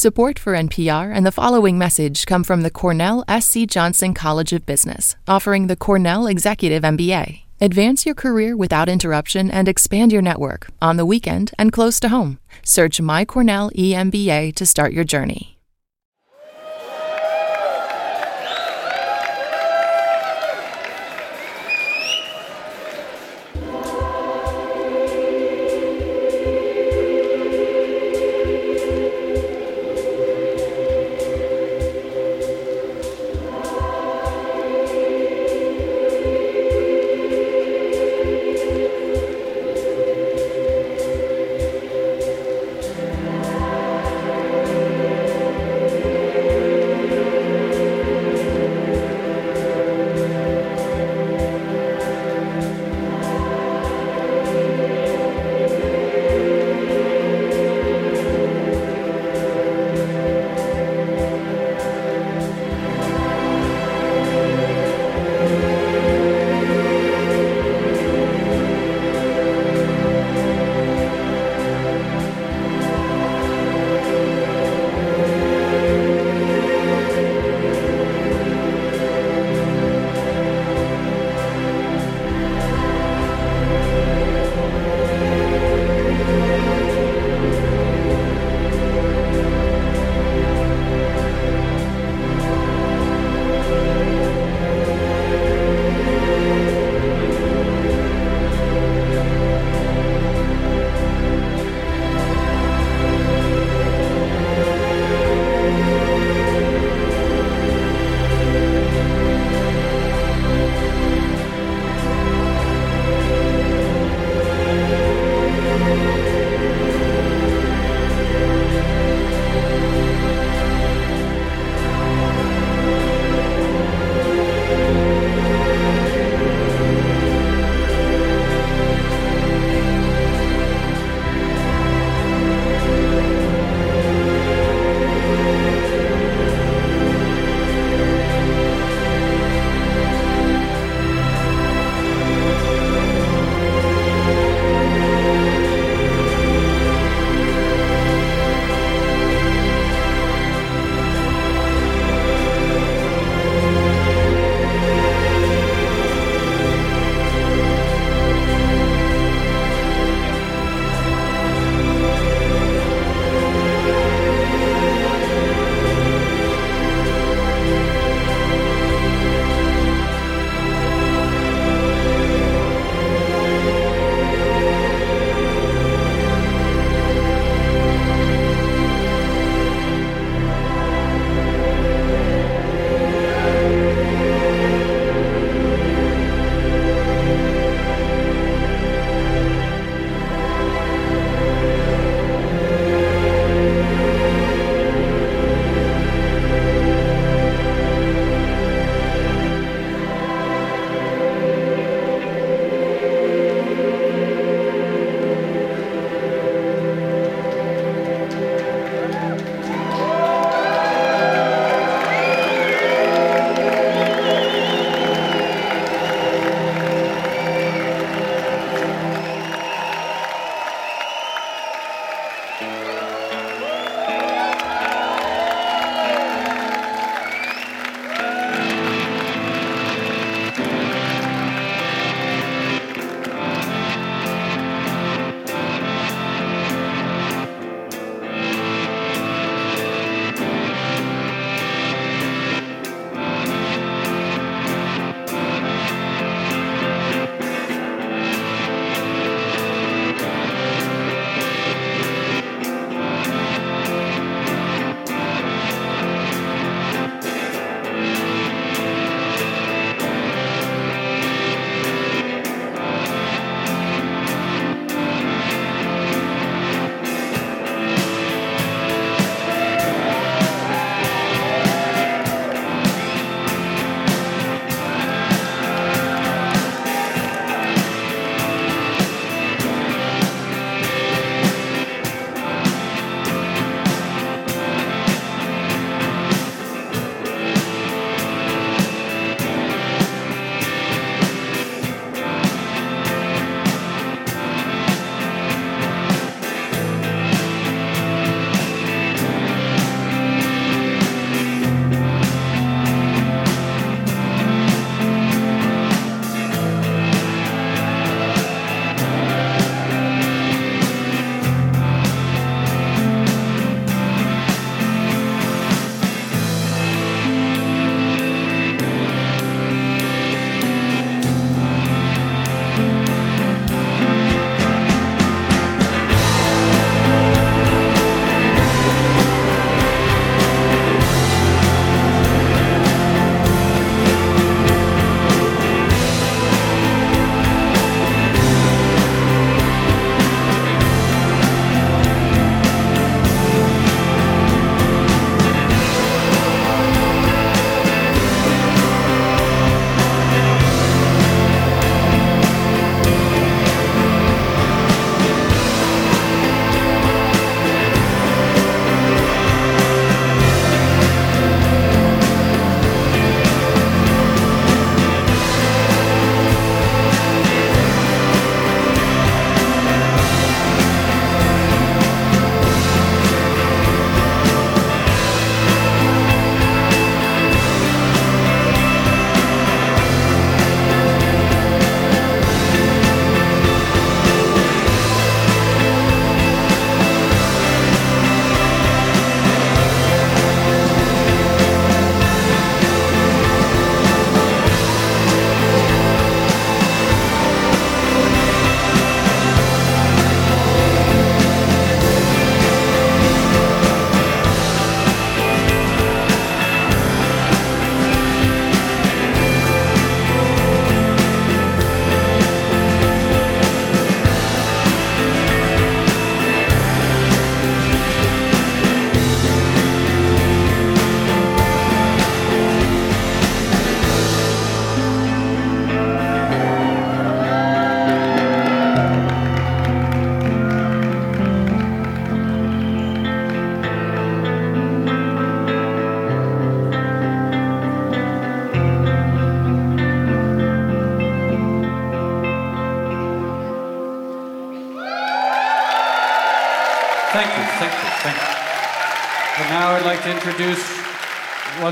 Support for NPR and the following message come from the Cornell S.C. Johnson College of Business, offering the Cornell Executive MBA. Advance your career without interruption and expand your network on the weekend and close to home. Search My Cornell EMBA to start your journey.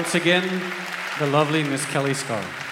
Once again the lovely Miss Kelli Scarr.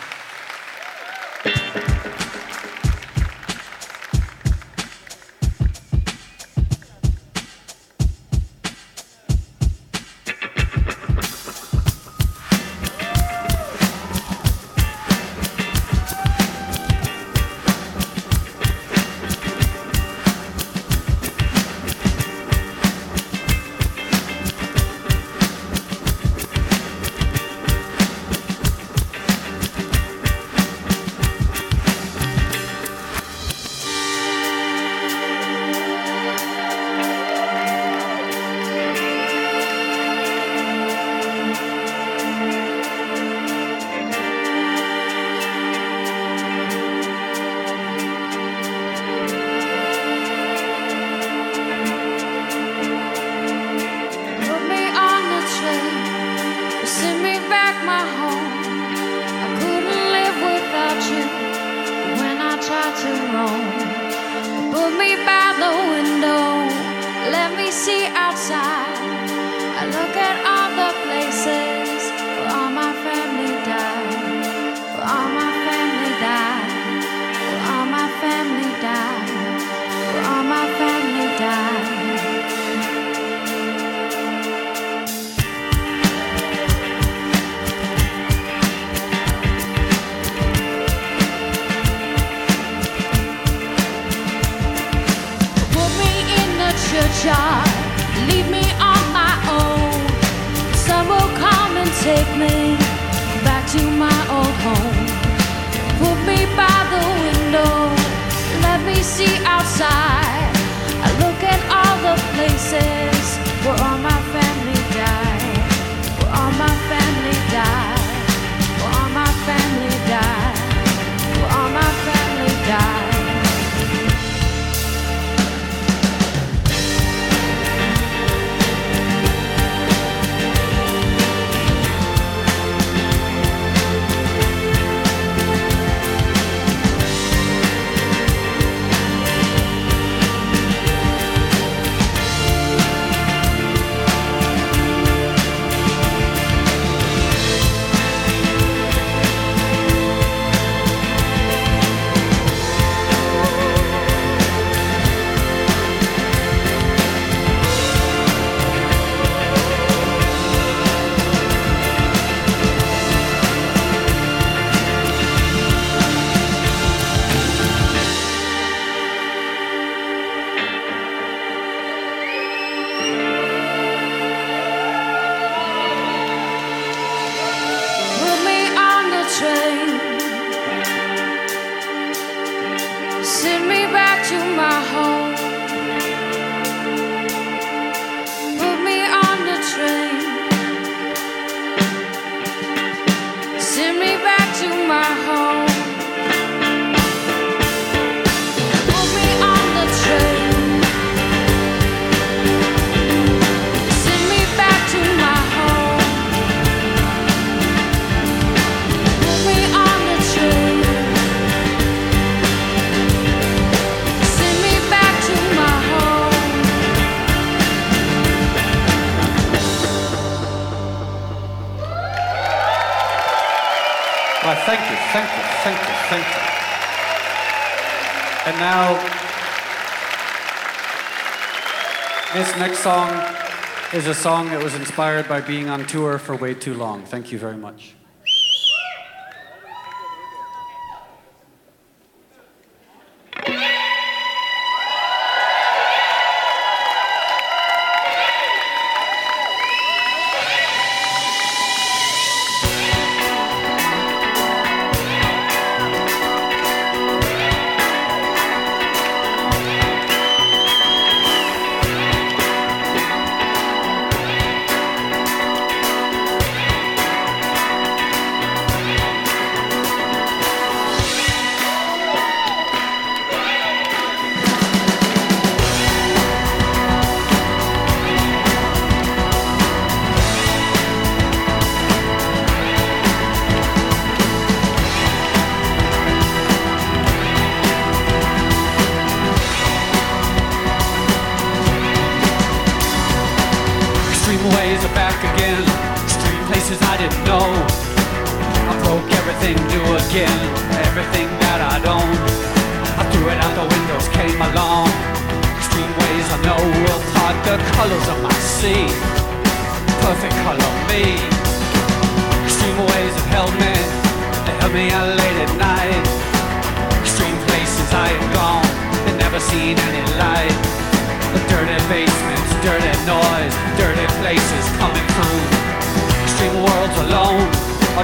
Is a song that was inspired by being on tour for way too long. Thank you very much.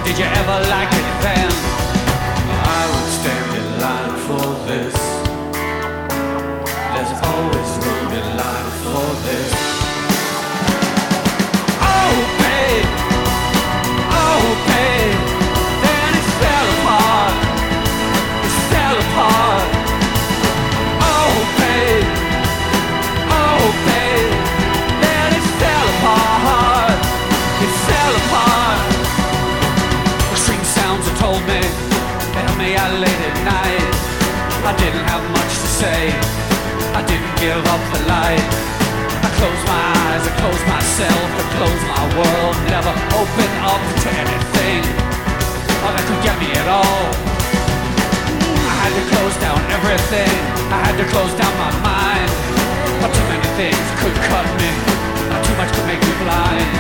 did you ever like it then? give up the light. I close my eyes, I close myself, I close my world. Never open up to anything oh, that could get me at all. I had to close down everything. I had to close down my mind. But too many things could cut me. Not too much could make me blind.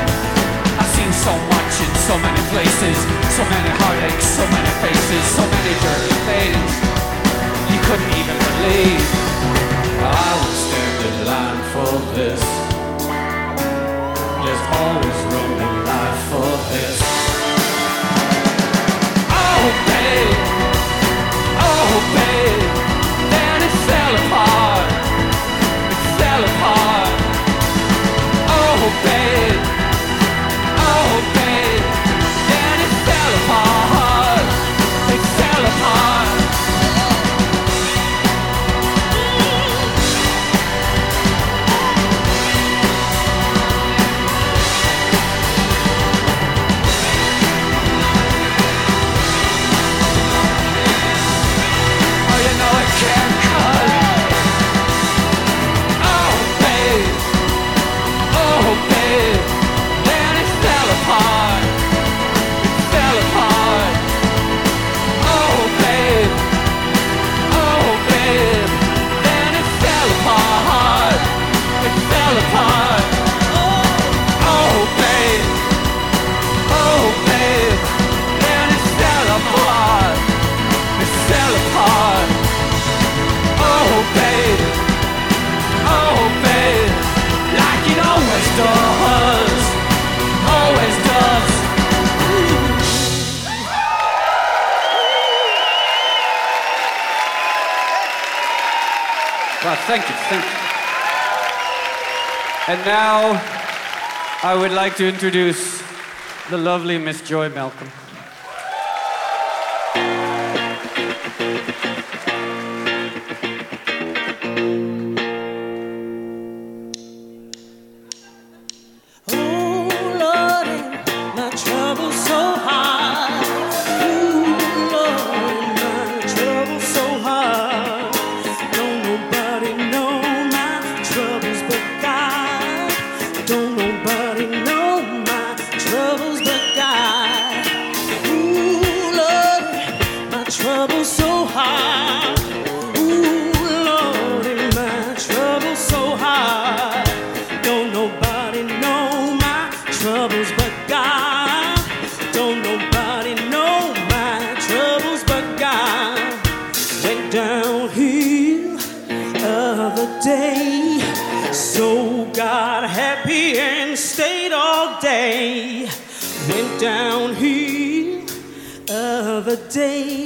I've seen so much in so many places, so many heartaches, so many faces, so many dirty things you couldn't even believe. I would stand in line for this. There's always room in life for this. Oh, babe. Oh, babe. Then it fell apart. It fell apart. Oh, babe. Thank you. And now, I would like to introduce the lovely Miss Joy Malcolm. day.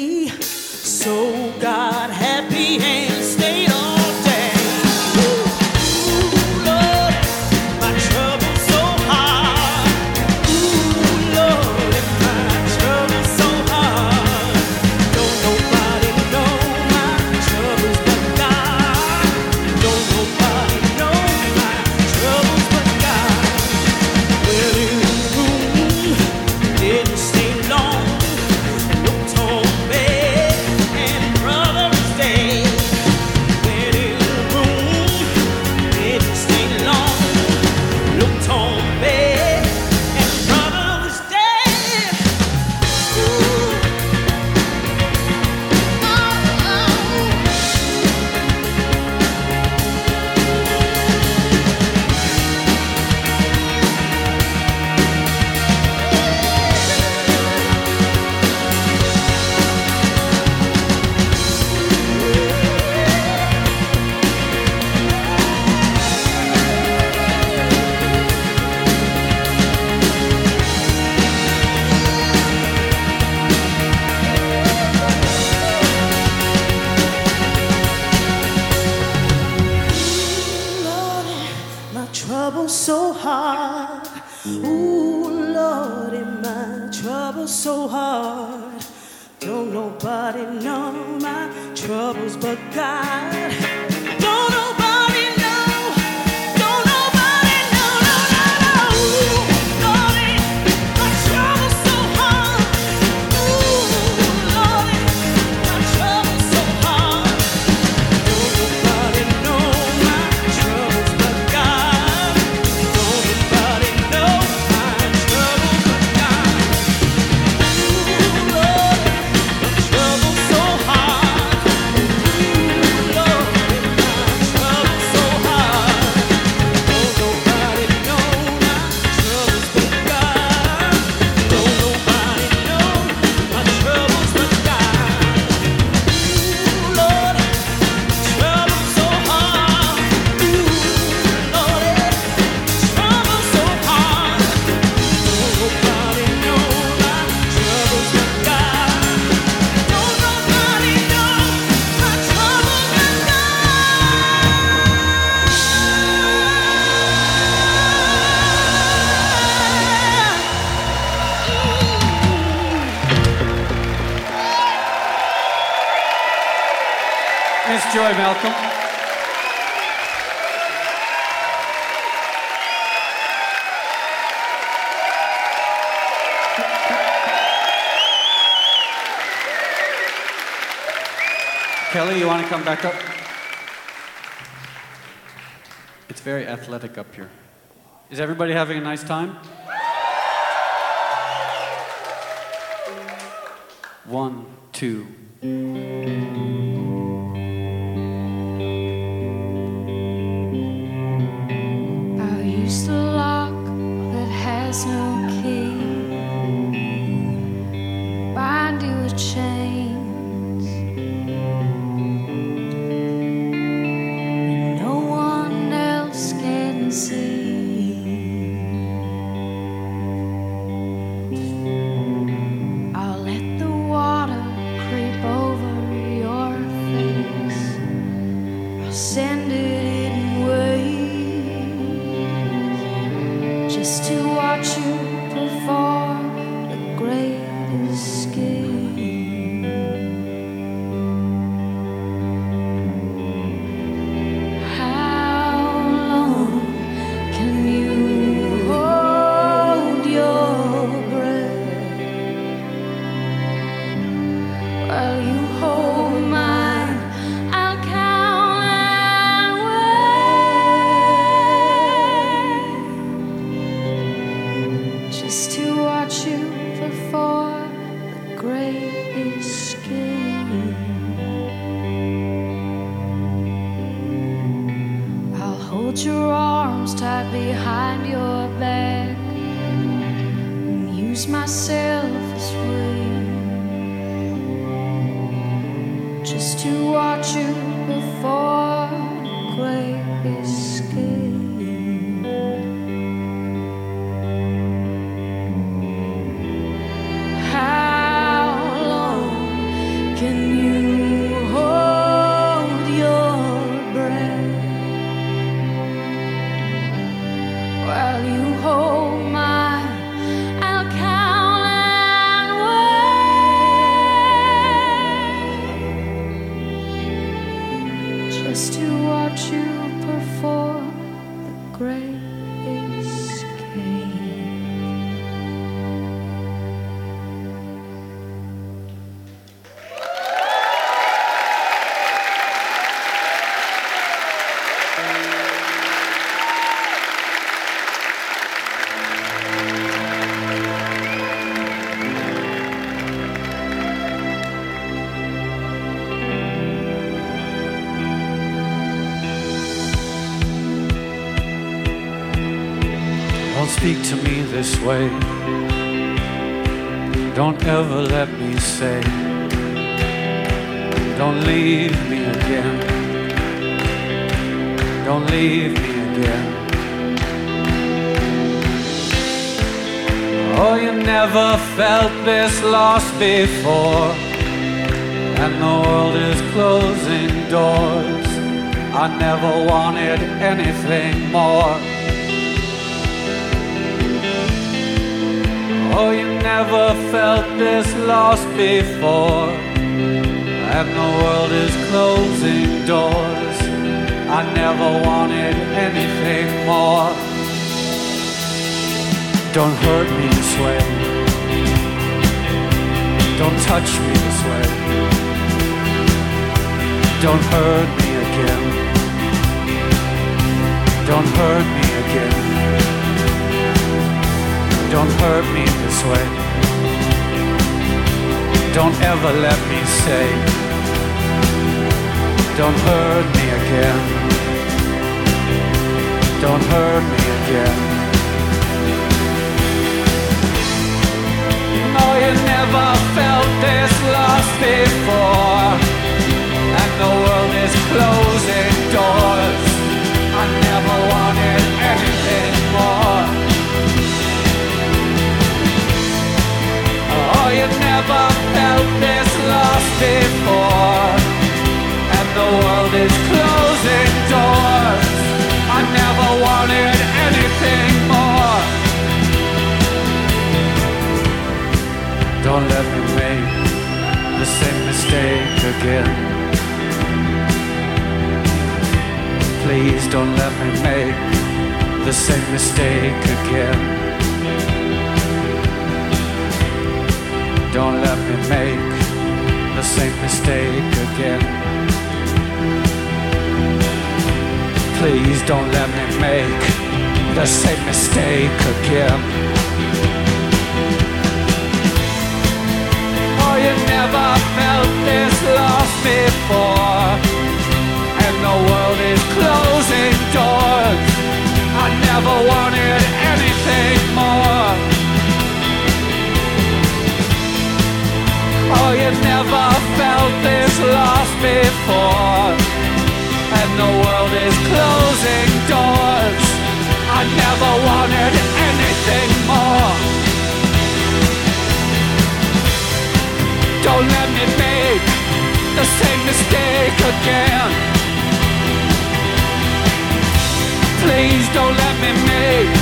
Miss Joy Malcolm. Kelly, you want to come back up? It's very athletic up here. Is everybody having a nice time? One, two. this way. Don't ever let me say, Don't leave me again. Don't leave me again. Oh, you never felt this lost before. And the world is closing doors. I never wanted anything more. Oh, you never felt this lost before. And the world is closing doors. I never wanted anything more. Don't hurt me this way. Don't touch me this way. Don't hurt me again. Don't hurt me again. Don't hurt me this way. Don't ever let me say. Don't hurt me again. Don't hurt me again. No, you never felt this lost before. And the world is closing doors. I never wanted anything You never felt this lost before. And the world is closing doors. I never wanted anything more. Don't let me make the same mistake again. Please don't let me make the same mistake again. Don't let me make the same mistake again. Please don't let me make the same mistake again. Oh, you never felt this lost before. And the world is closing doors. I never wanted anything more. Oh, you never felt this lost before. And the world is closing doors. I never wanted anything more. Don't let me make the same mistake again. Please don't let me make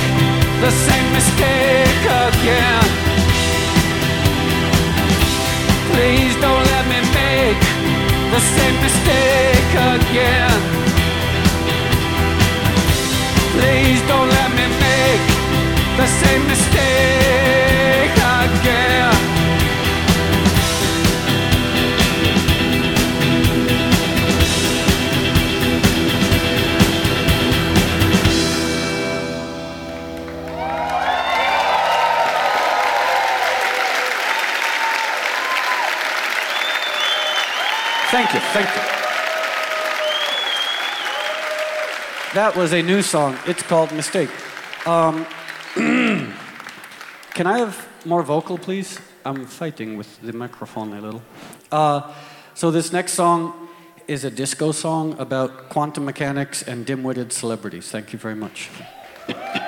the same mistake again. Please don't let me make the same mistake again. Please don't let me make the same mistake again. Thank you, thank you. That was a new song. It's called Mistake. Um, can I have more vocal, please? I'm fighting with the microphone a little. Uh, so, this next song is a disco song about quantum mechanics and dim witted celebrities. Thank you very much.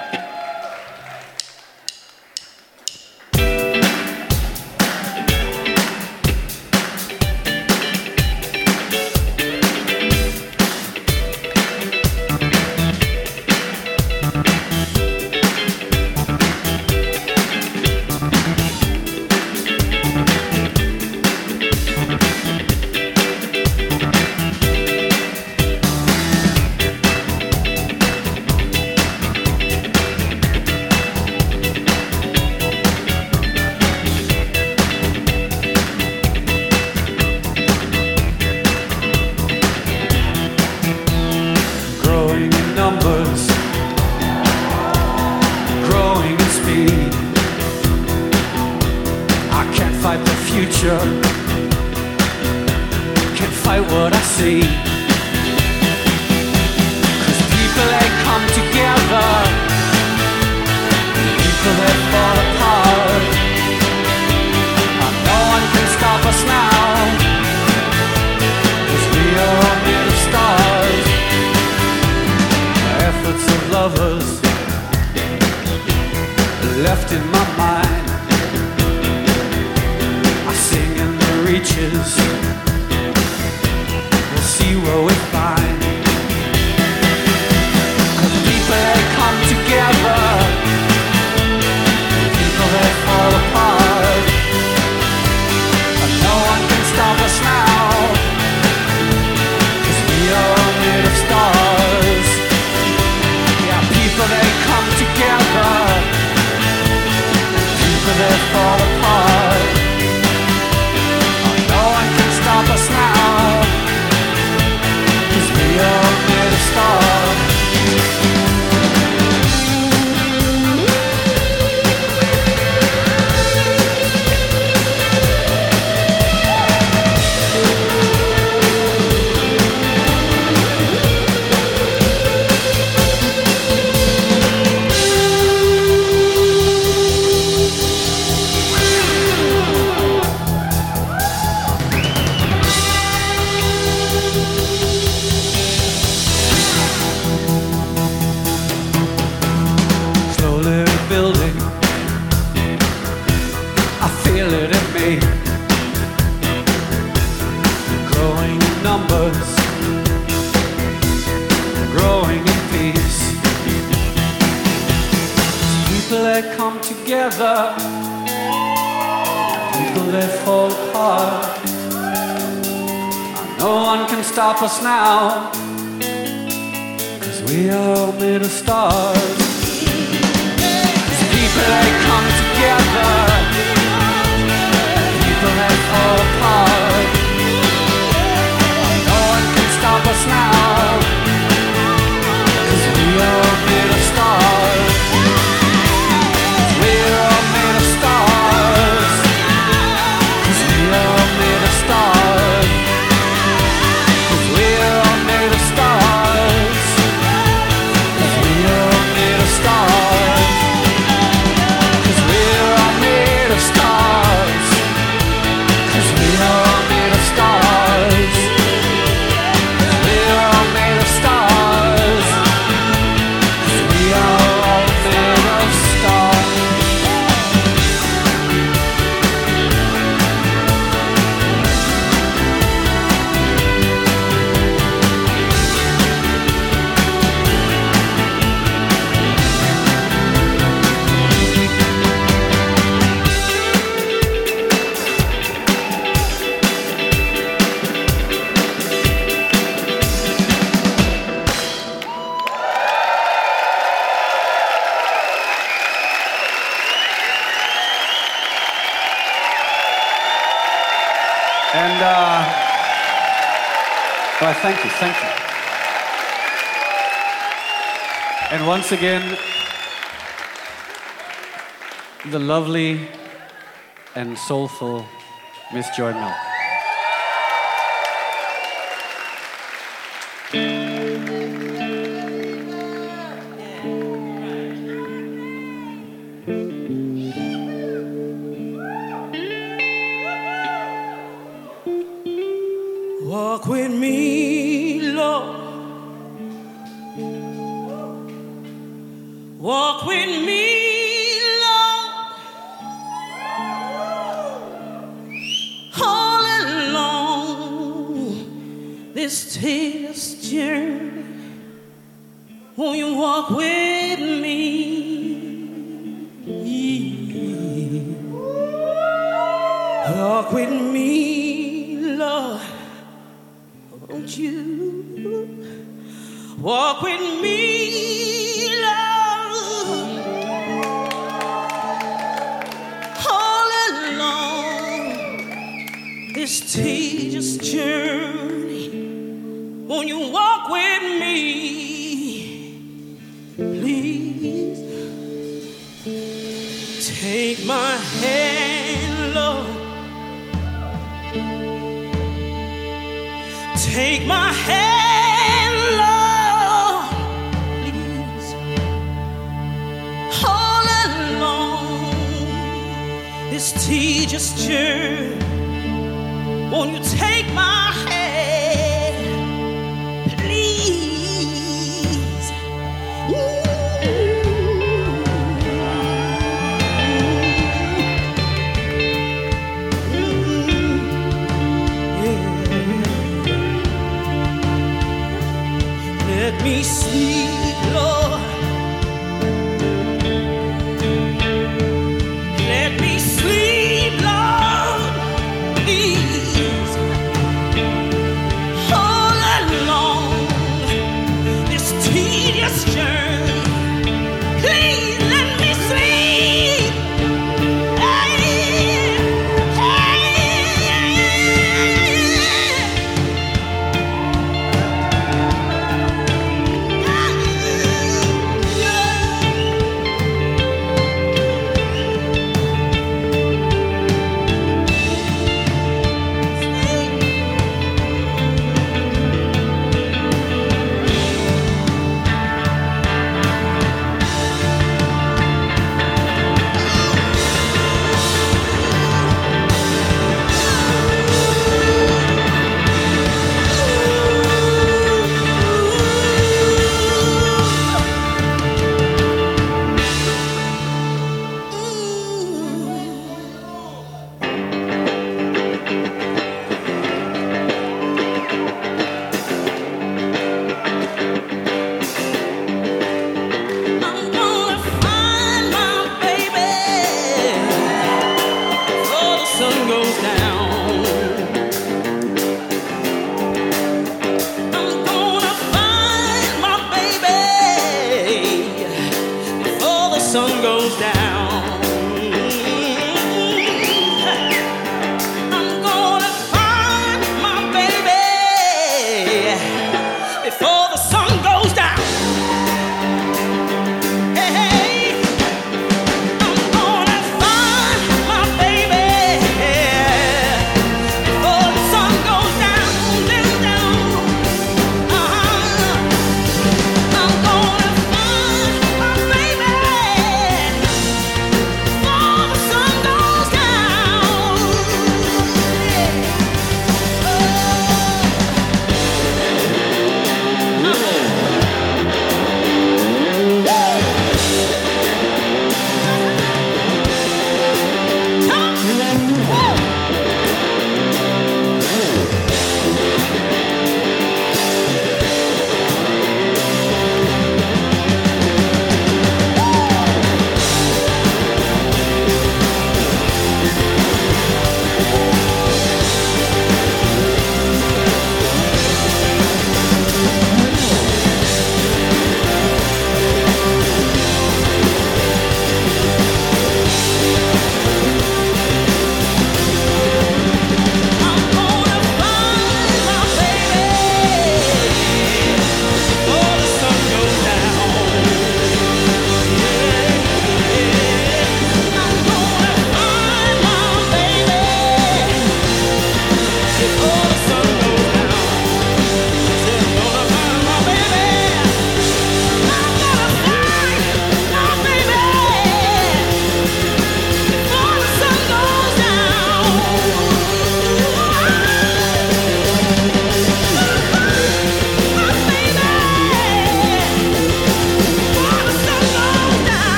together, people they fall apart. No one can stop us now, cause we are all made of stars. People they come together, people they fall apart. No one can stop us now, cause we are once again, the lovely and soulful Miss Joy Malcolm. Tedious journey, won't you take my hand, please? Let me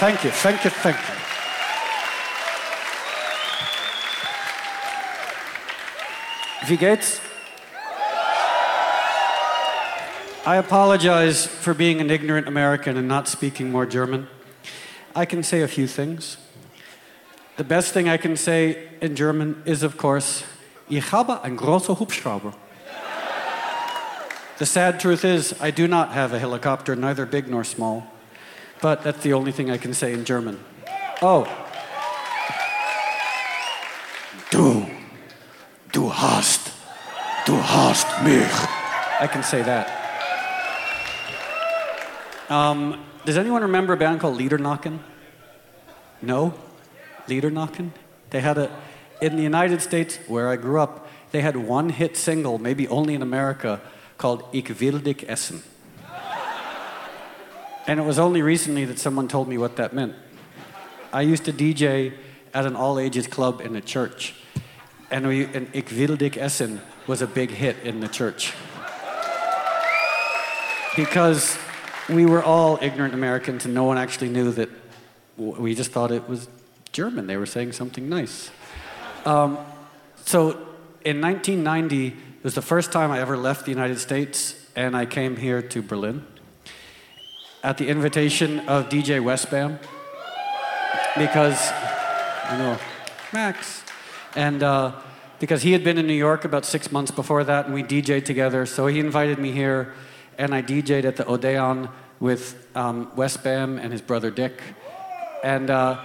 thank you, thank you, thank you. Wie geht's? I apologize for being an ignorant American and not speaking more German. I can say a few things. The best thing I can say in German is, of course, Ich habe ein großer Hubschrauber. The sad truth is, I do not have a helicopter, neither big nor small. But that's the only thing I can say in German. Oh. Du, du hast, du hast mich. I can say that. Um, does anyone remember a band called Liedernacken? No? Liedernacken? They had a, in the United States, where I grew up, they had one hit single, maybe only in America, called Ich will dich essen. And it was only recently that someone told me what that meant. I used to DJ at an all ages club in a church. And, we, and Ich will dich essen was a big hit in the church. Because we were all ignorant Americans and no one actually knew that we just thought it was German. They were saying something nice. Um, so in 1990, it was the first time I ever left the United States and I came here to Berlin at the invitation of DJ Westbam because I know Max and uh, because he had been in New York about six months before that and we DJed together so he invited me here and I DJed at the Odeon with um, Westbam and his brother Dick and uh,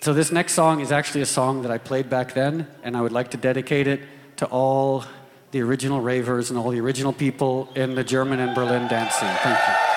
so this next song is actually a song that I played back then and I would like to dedicate it to all the original ravers and all the original people in the German and Berlin dance scene. Thank you.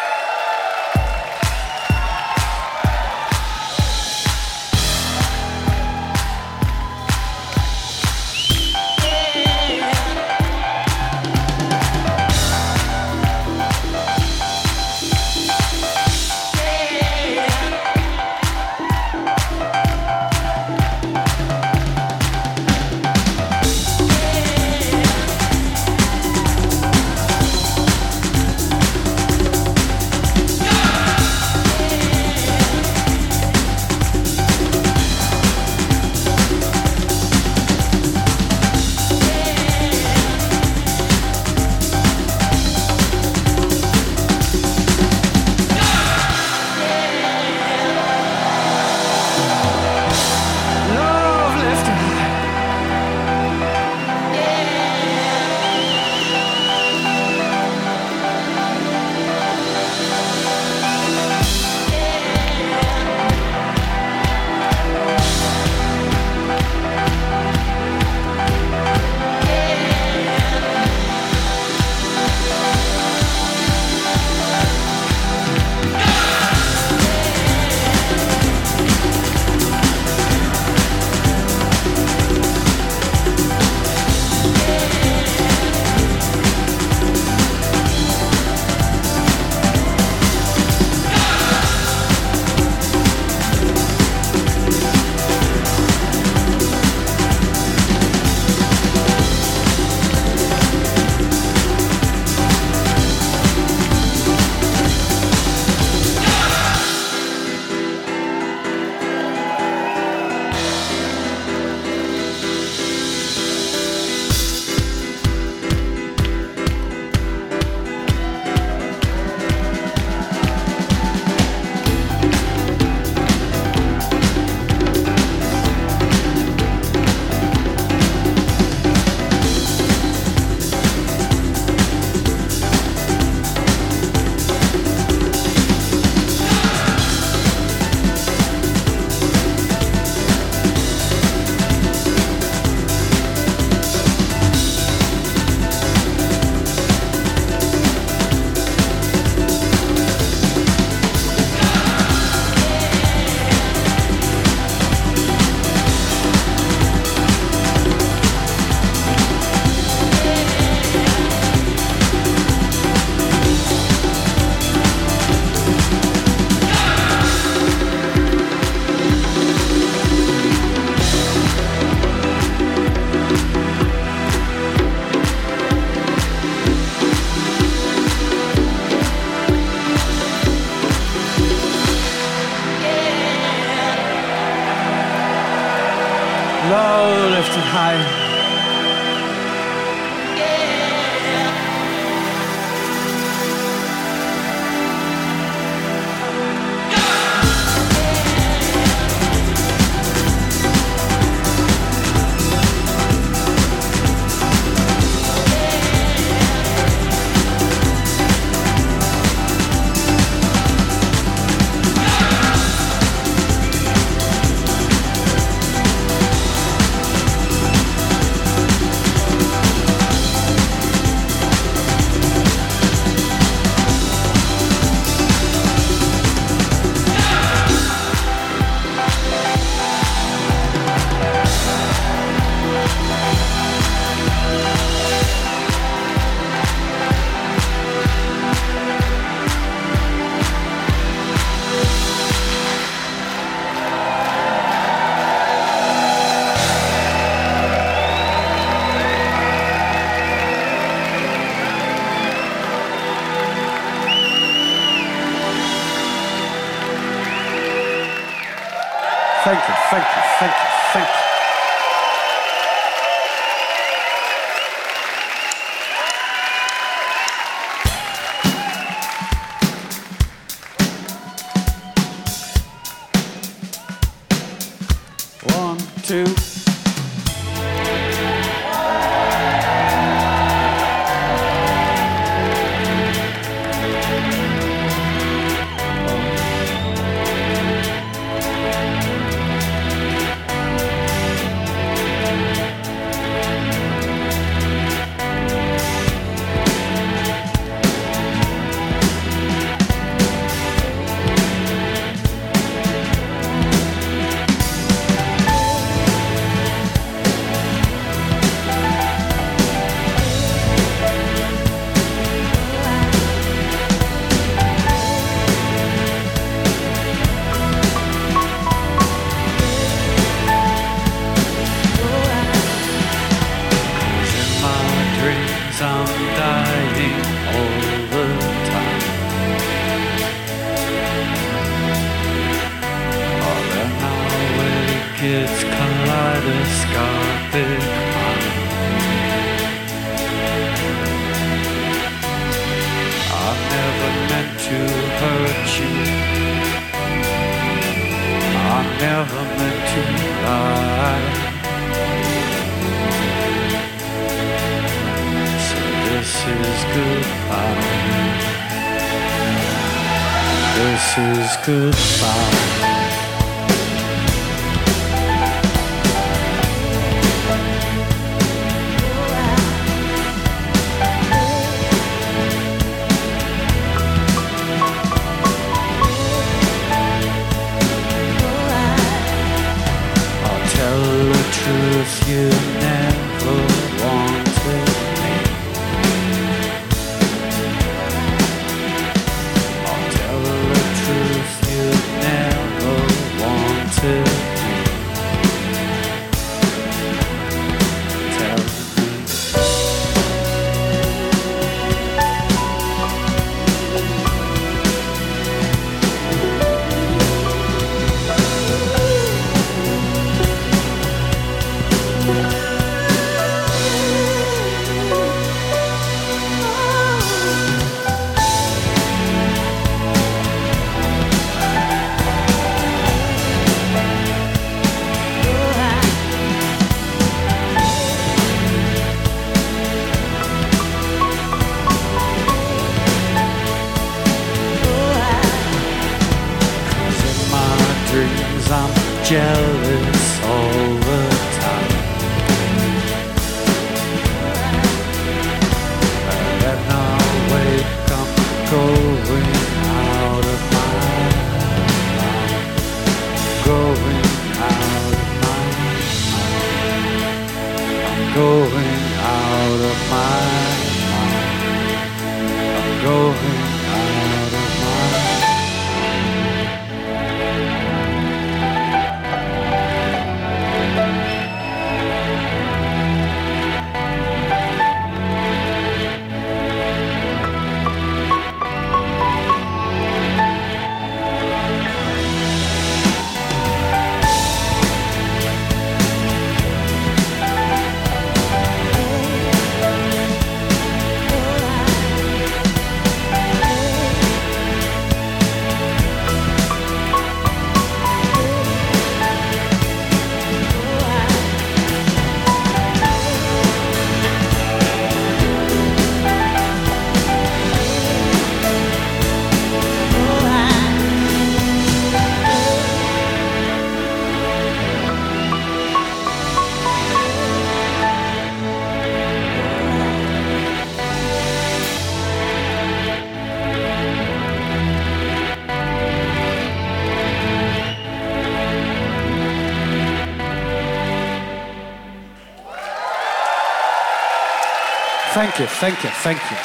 Thank you, thank you, thank you.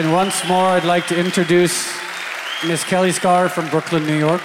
And once more, I'd like to introduce Miss Kelli Scarr from Brooklyn, New York.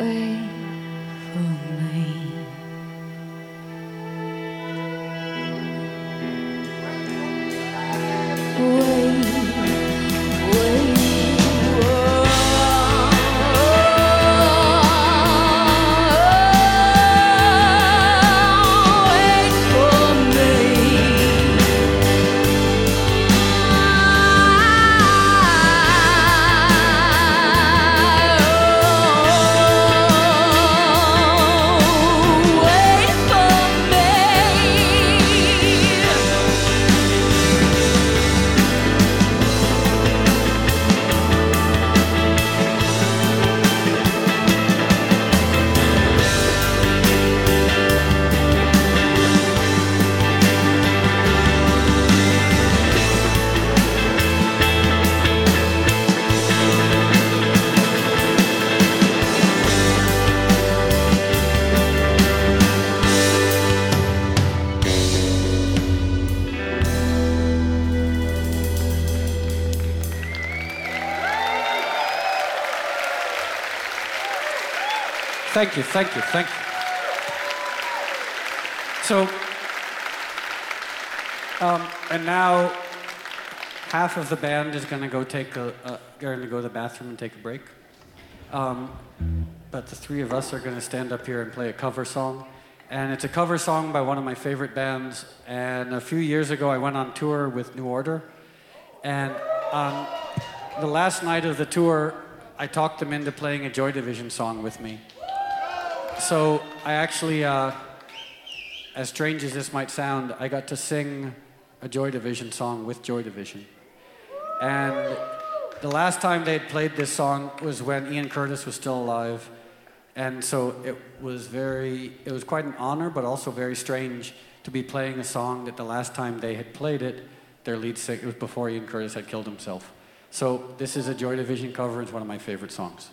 Wait Thank you, thank you, thank you. So, um, and now half of the band is going to go take a, uh, going to go to the bathroom and take a break. Um, but the three of us are going to stand up here and play a cover song. And it's a cover song by one of my favorite bands. And a few years ago, I went on tour with New Order. And on the last night of the tour, I talked them into playing a Joy Division song with me. So I actually, uh, as strange as this might sound, I got to sing a Joy Division song with Joy Division. And the last time they had played this song was when Ian Curtis was still alive. And so it was very, it was quite an honor, but also very strange to be playing a song that the last time they had played it, their lead singer, it was before Ian Curtis had killed himself. So this is a Joy Division cover. It's one of my favorite songs.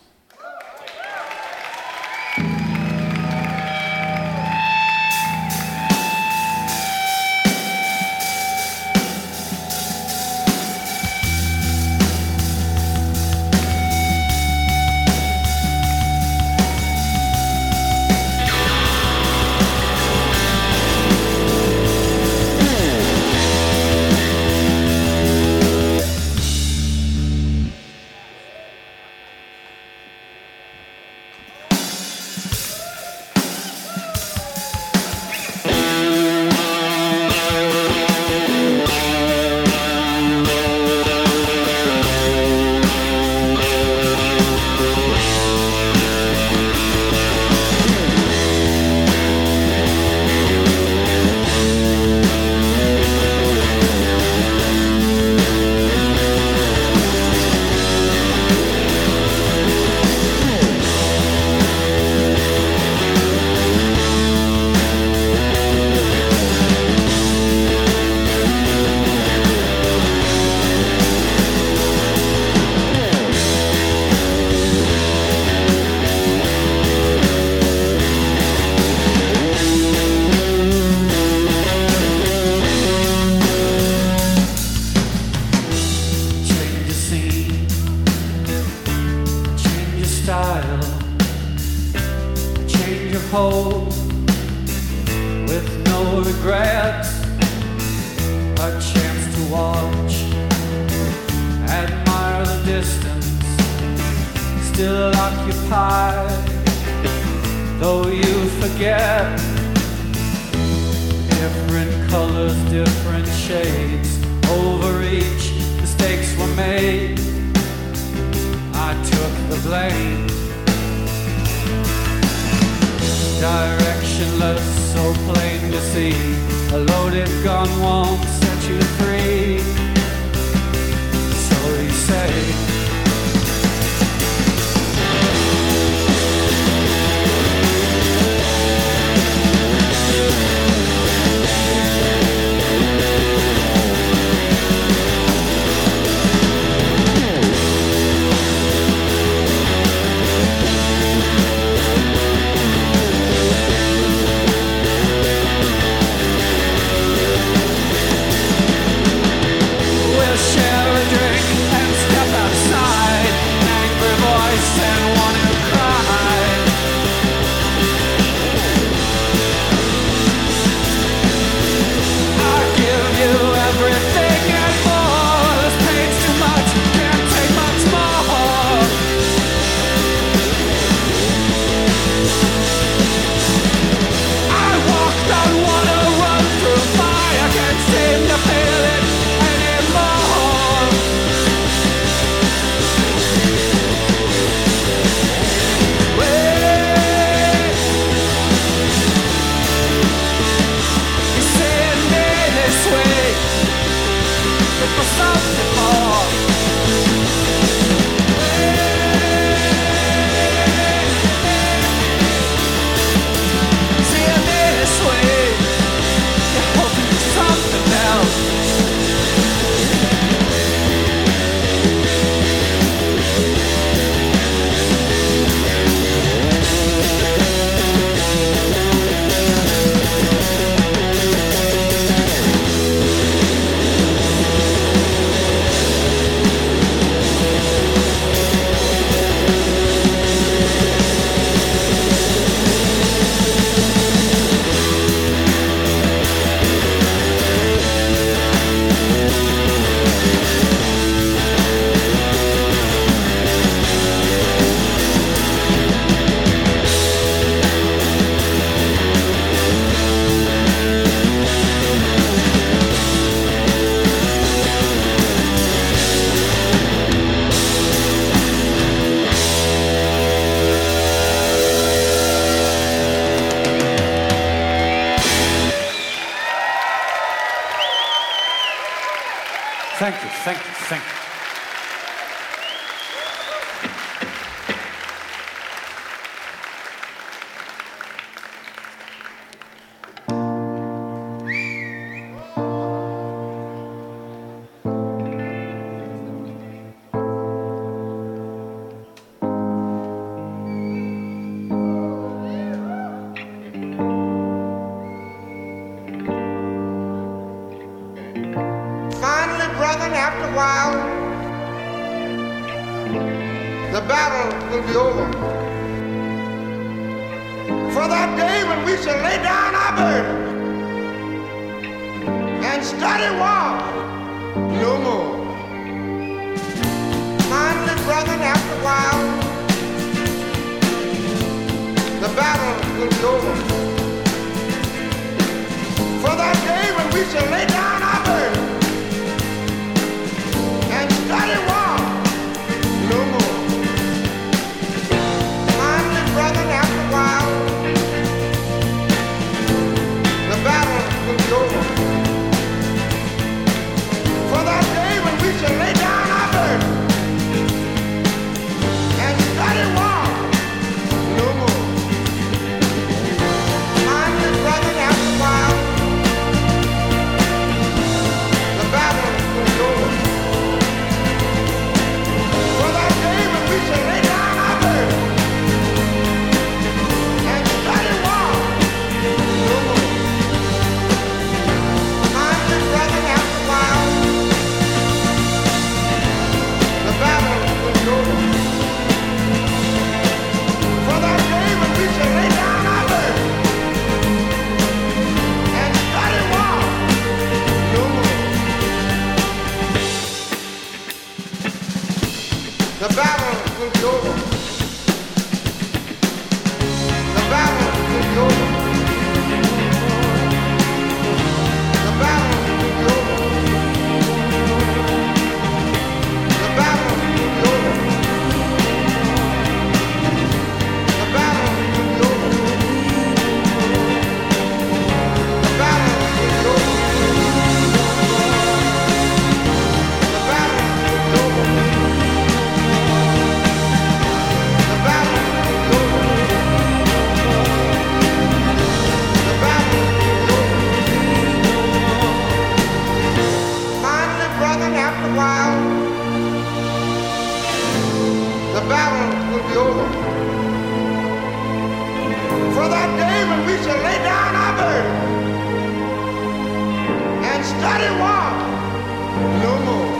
No more.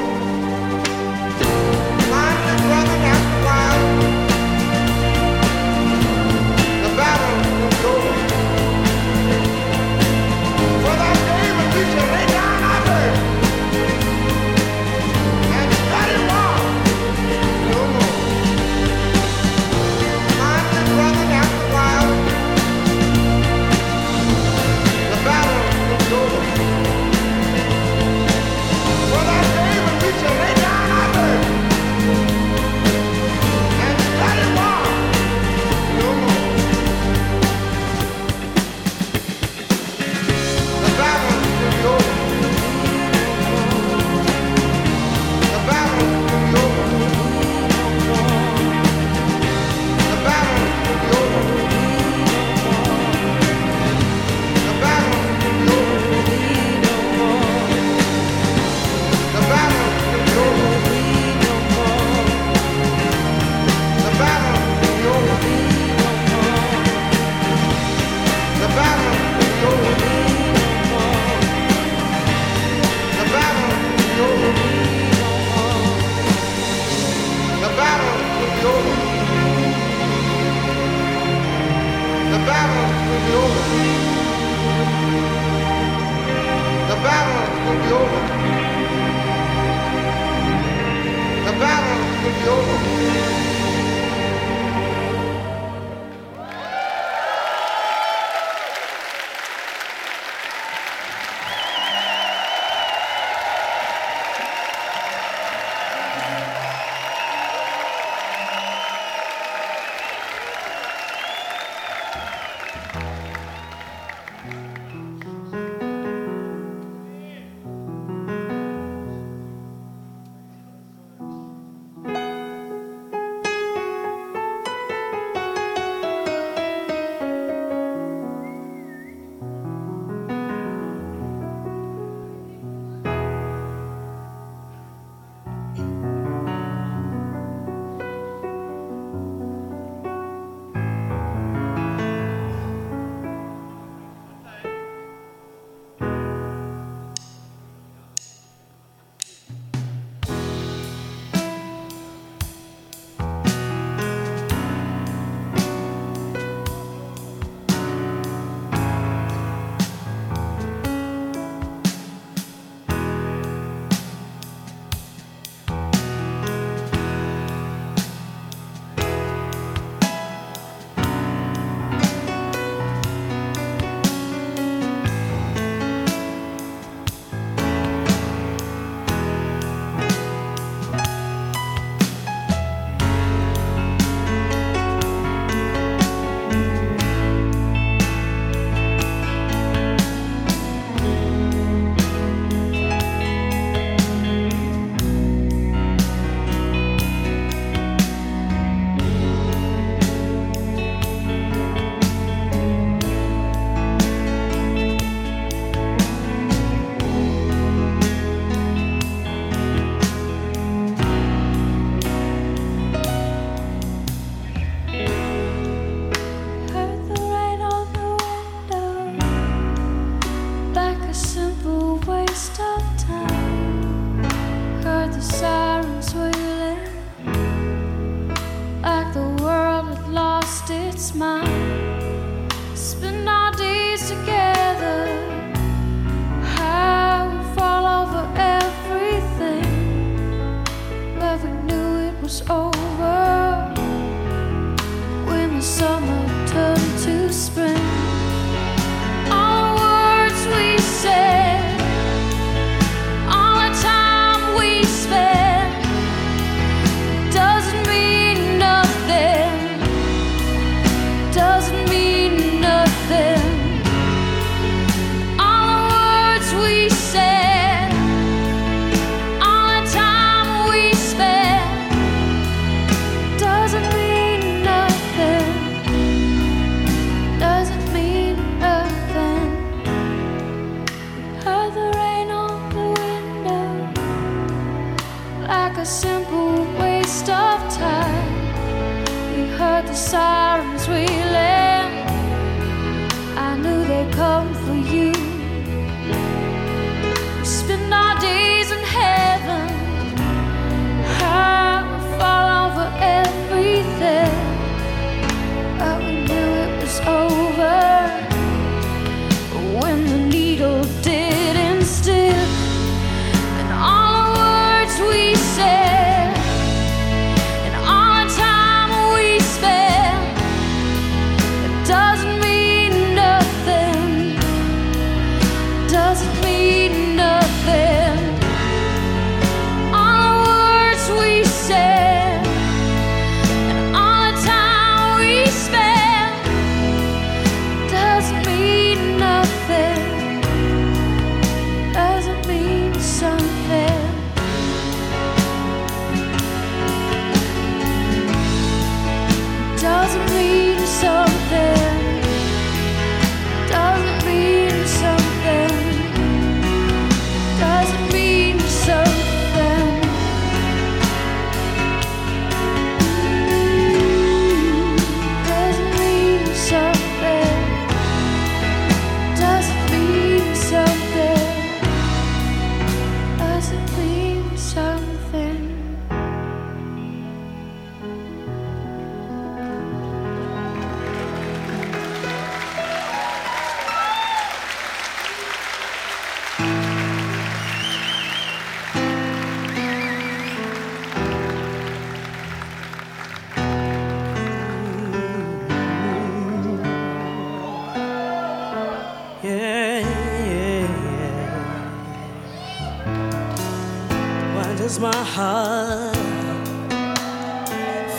my heart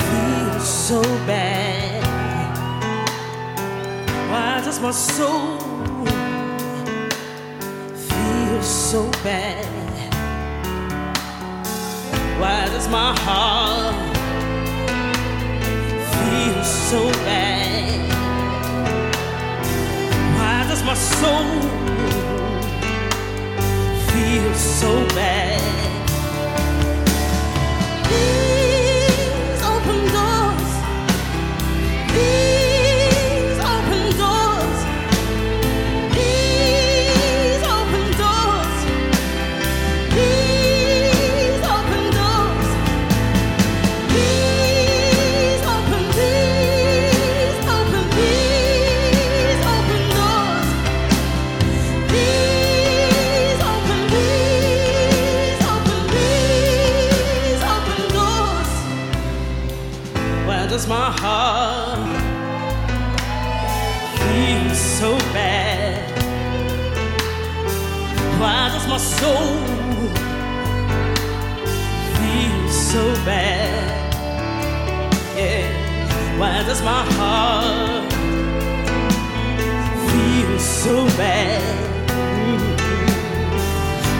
feels so bad? Why does my soul feel so bad? Why does my heart feel so bad? Why does my soul feel so bad? you.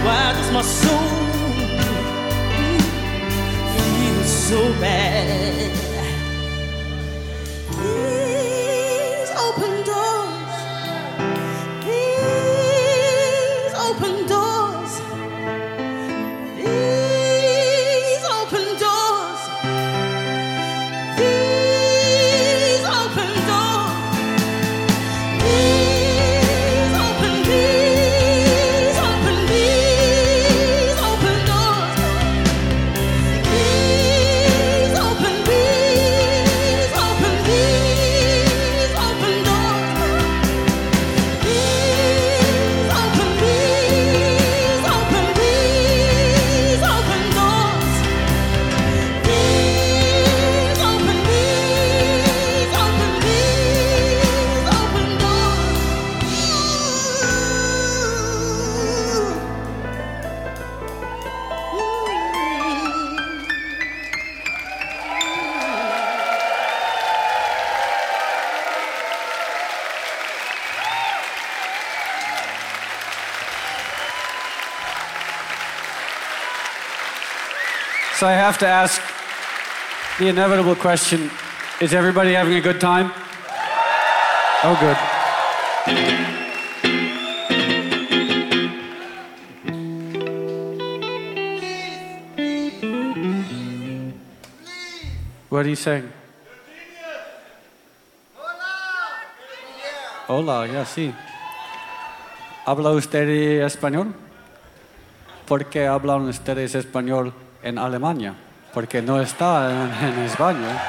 Why does my soul feel so bad? to ask the inevitable question Is everybody having a good time? Oh, good. What are you saying? Hola, ya yeah, sí. ¿Habla usted español? ¿Por qué hablan ustedes español en Alemania? Porque no está en, en España.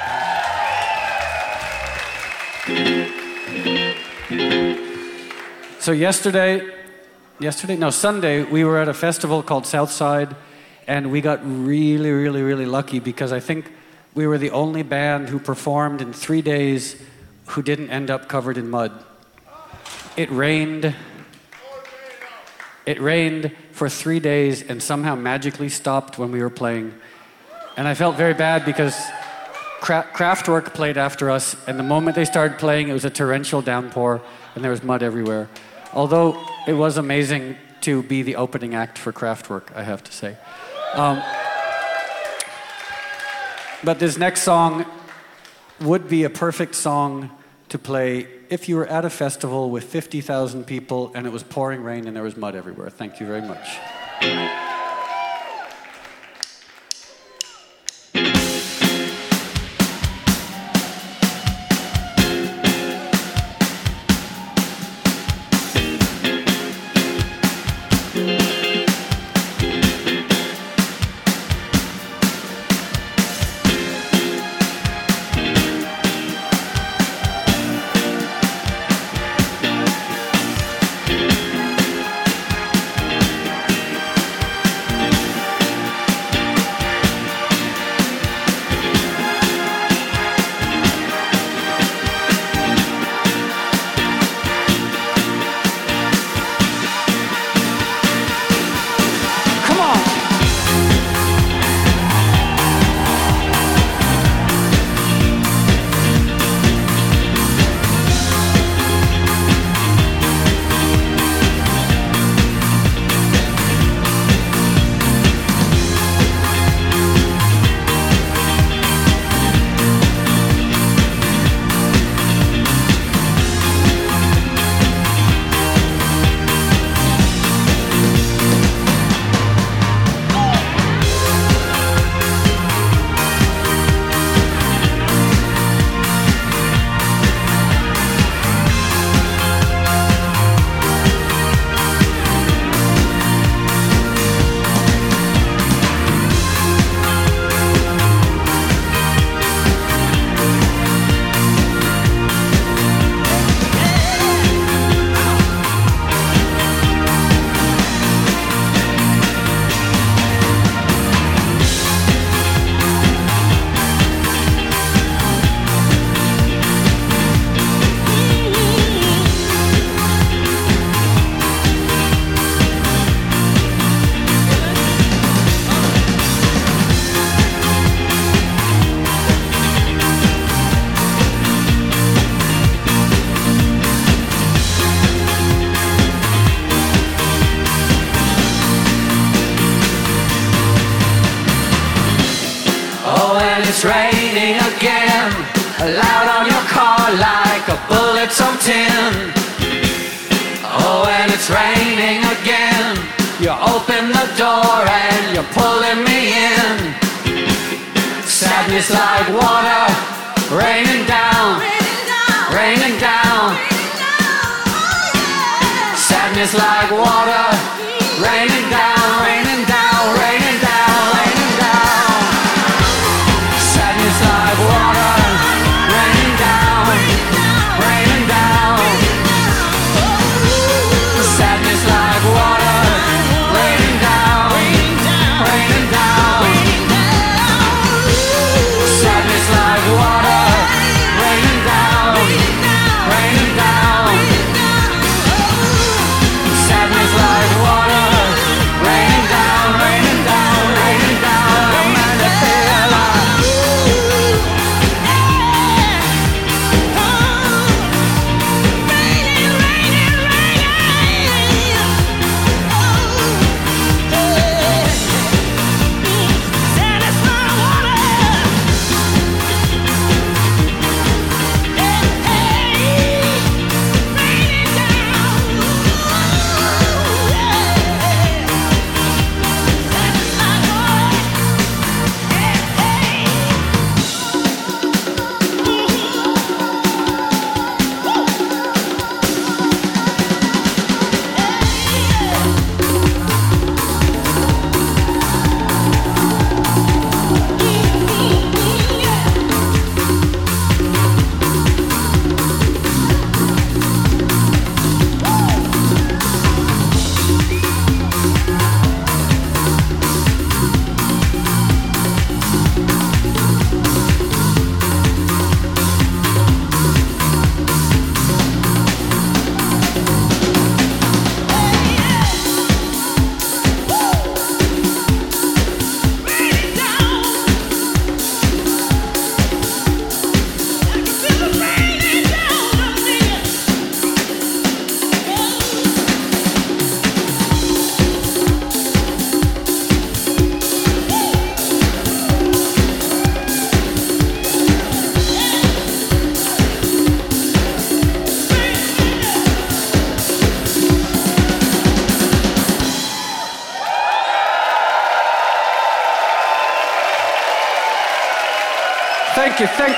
So yesterday, yesterday, no, Sunday, we were at a festival called Southside, and we got really, really, really lucky because I think we were the only band who performed in three days who didn't end up covered in mud. It rained. It rained for three days and somehow magically stopped when we were playing. And I felt very bad because Cra- Kraftwerk played after us, and the moment they started playing, it was a torrential downpour and there was mud everywhere. Although it was amazing to be the opening act for Kraftwerk, I have to say. Um, but this next song would be a perfect song to play if you were at a festival with 50,000 people and it was pouring rain and there was mud everywhere. Thank you very much. Sadness like water, raining down, raining down. Sadness like water, raining down, raining down,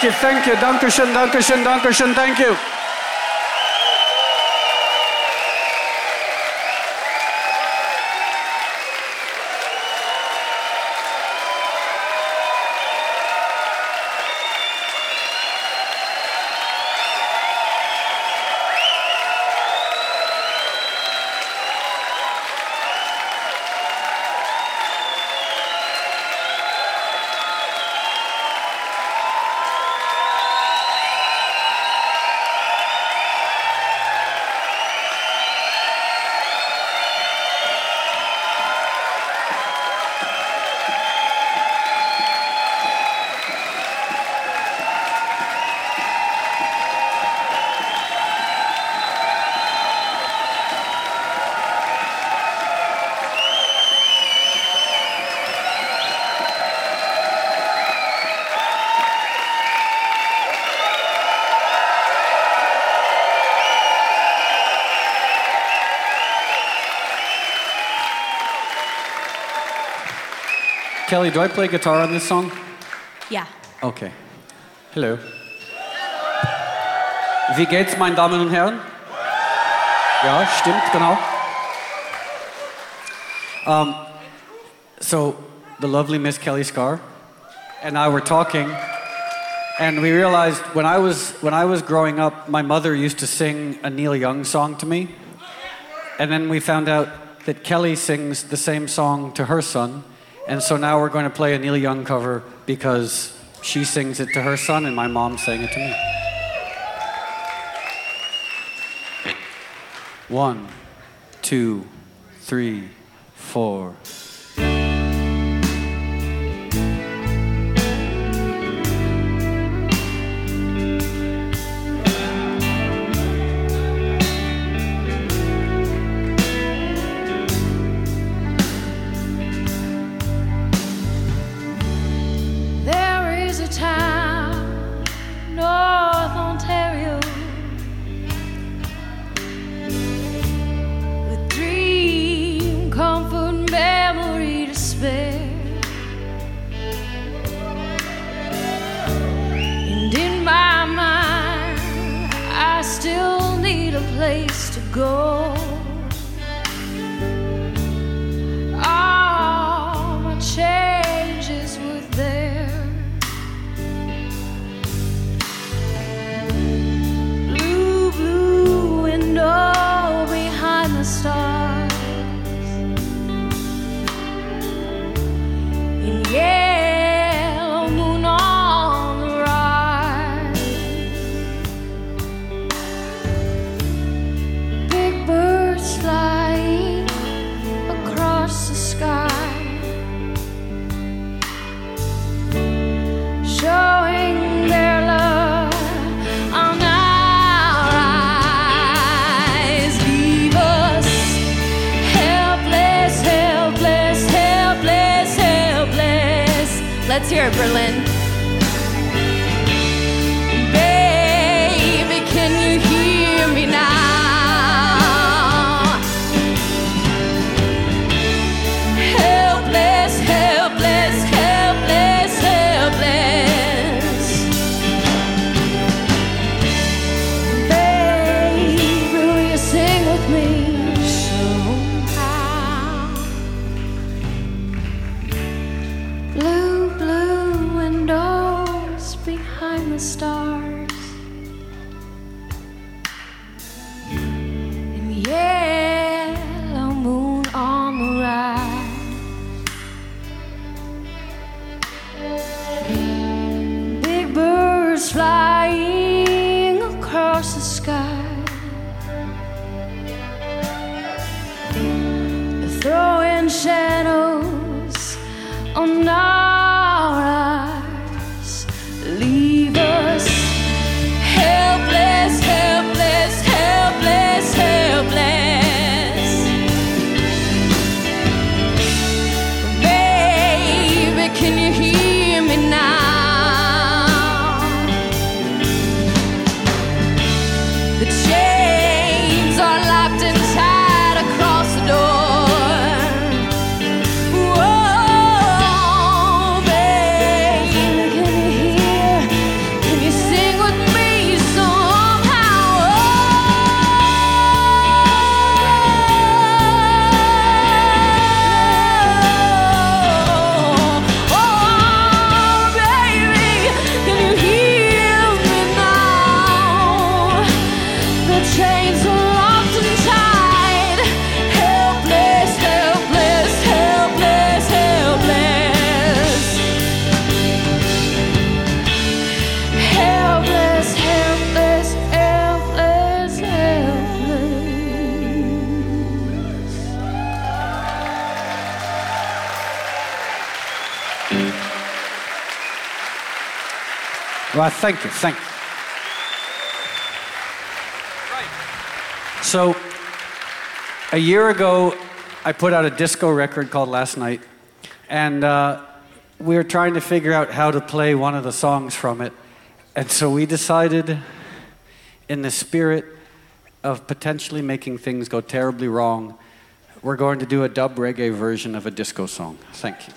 you, thank you, thank you. Dankeschön, Dankeschön, Dankeschön, thank you. Kelli, do I play guitar on this song? Yeah. Okay. Hello. Wie geht's, meine Damen und Herren? Ja, stimmt, genau. Um, so, the lovely Miss Kelli Scarr and I were talking, and we realized when I was when I was growing up, my mother used to sing a Neil Young song to me, and then we found out that Kelli sings the same song to her son, and so now we're going to play a Neil Young cover because she sings it to her son, and my mom sang it to me. One, two, three, four. Let's hear it, Berlin. Thank you, thank you. So, a year ago, I put out a disco record called Last Night, and uh, we were trying to figure out how to play one of the songs from it. And so we decided, in the spirit of potentially making things go terribly wrong, we're going to do a dub reggae version of a disco song. Thank you.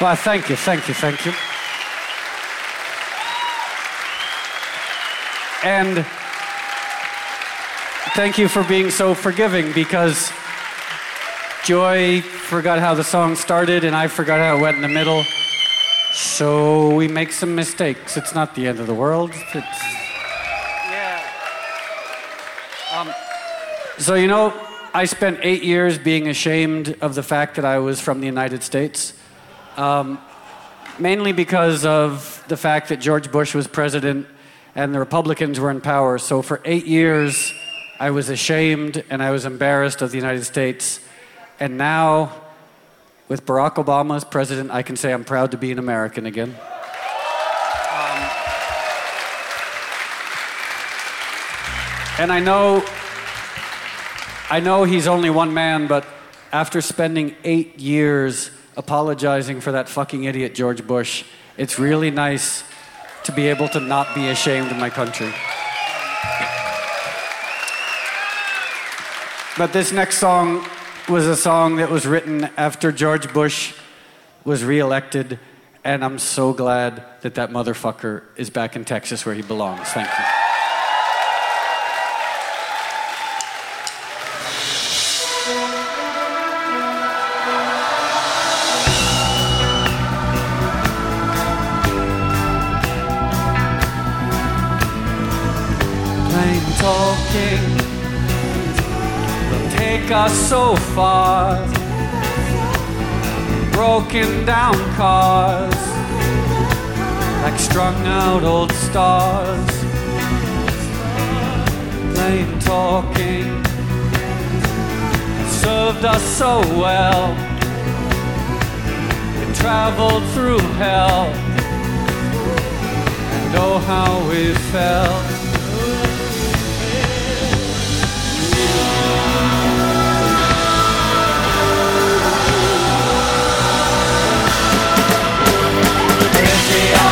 Well, thank you, thank you, thank you. And thank you for being so forgiving because Joy forgot how the song started and I forgot how it went in the middle. So we make some mistakes. It's not the end of the world. It's... Yeah. Um, so, you know, I spent eight years being ashamed of the fact that I was from the United States. Um, mainly because of the fact that George Bush was president and the Republicans were in power. So for eight years, I was ashamed and I was embarrassed of the United States. And now, with Barack Obama as president, I can say I'm proud to be an American again. Um, and I know, I know he's only one man, but after spending eight years apologizing for that fucking idiot George Bush, it's really nice to be able to not be ashamed of my country. But this next song was a song that was written after George Bush was reelected, and I'm so glad that that motherfucker is back in Texas where he belongs. Thank you. Talking will take us so far. Broken down cars, like strung out old stars. Plain talking served us so well. We traveled through hell, and oh how we felt. Making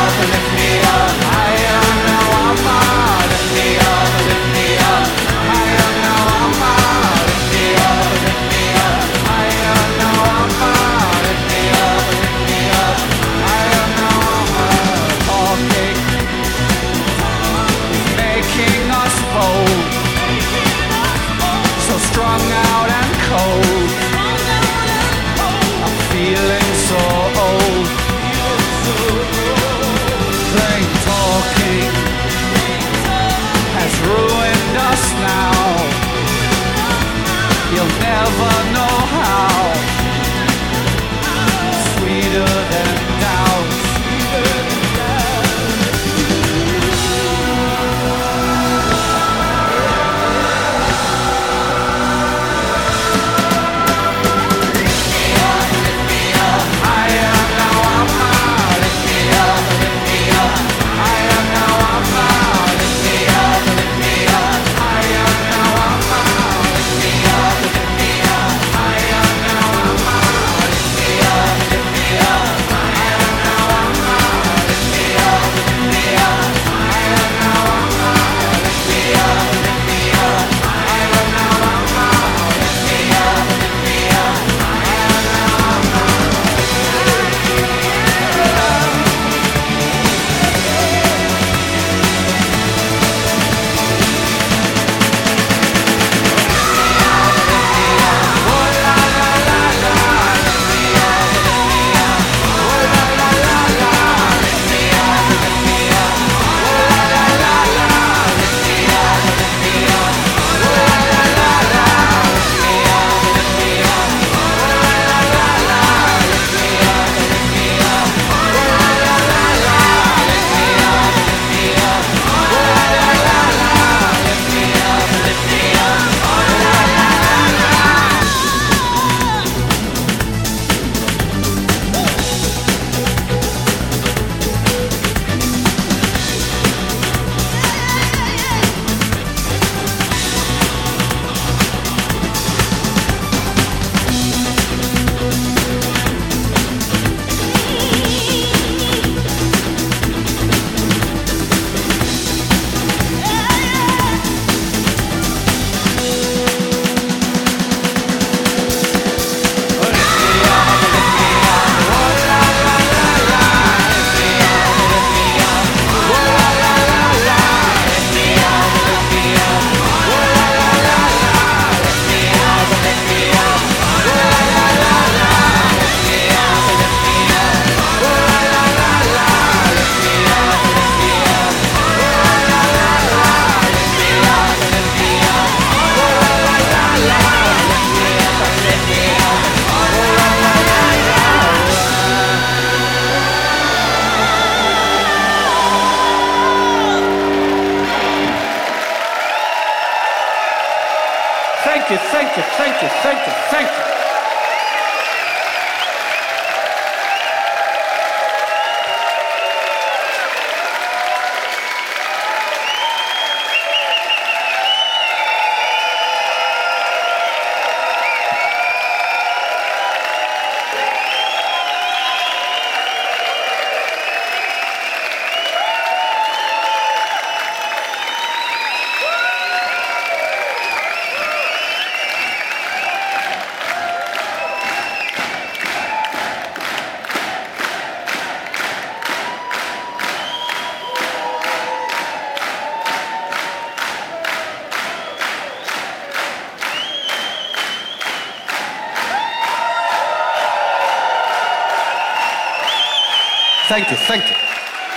Thank you, thank you.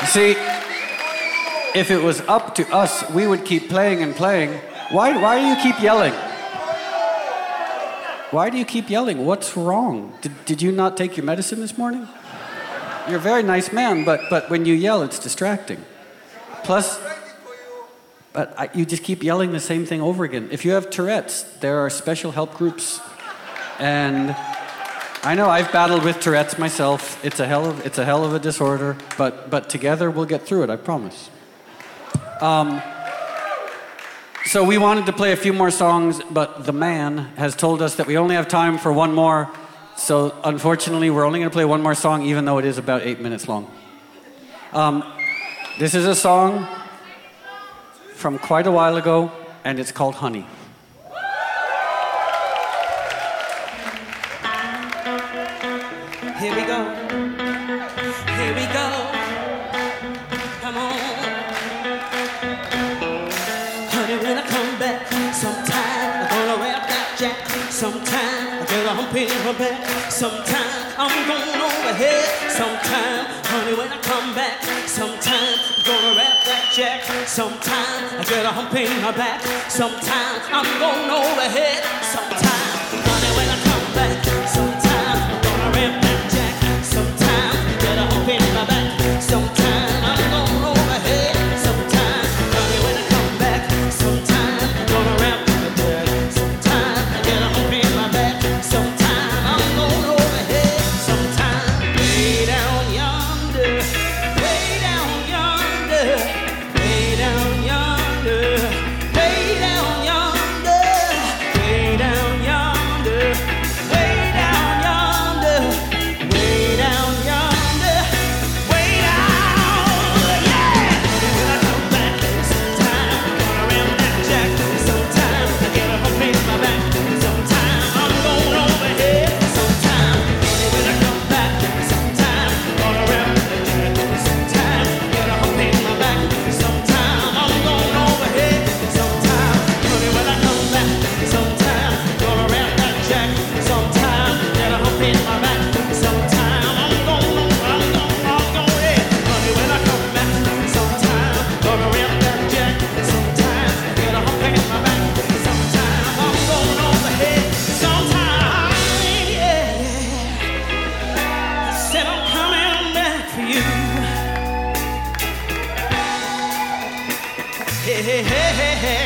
You see, if it was up to us, we would keep playing and playing. Why, why do you keep yelling? Why do you keep yelling? What's wrong? Did, did you not take your medicine this morning? You're a very nice man, but, but when you yell, it's distracting. Plus, but I, you just keep yelling the same thing over again. If you have Tourette's, there are special help groups. And I know I've battled with Tourette's myself. It's a hell of, it's a, hell of a disorder, but, but together we'll get through it, I promise. Um, so we wanted to play a few more songs, but the man has told us that we only have time for one more. So unfortunately, we're only going to play one more song, even though it is about eight minutes long. Um, this is a song from quite a while ago, and it's called Honey. Gonna wrap that jack. Sometime I get a hump in my back. Sometimes I'm going overhead. Hey, hey, hey, hey,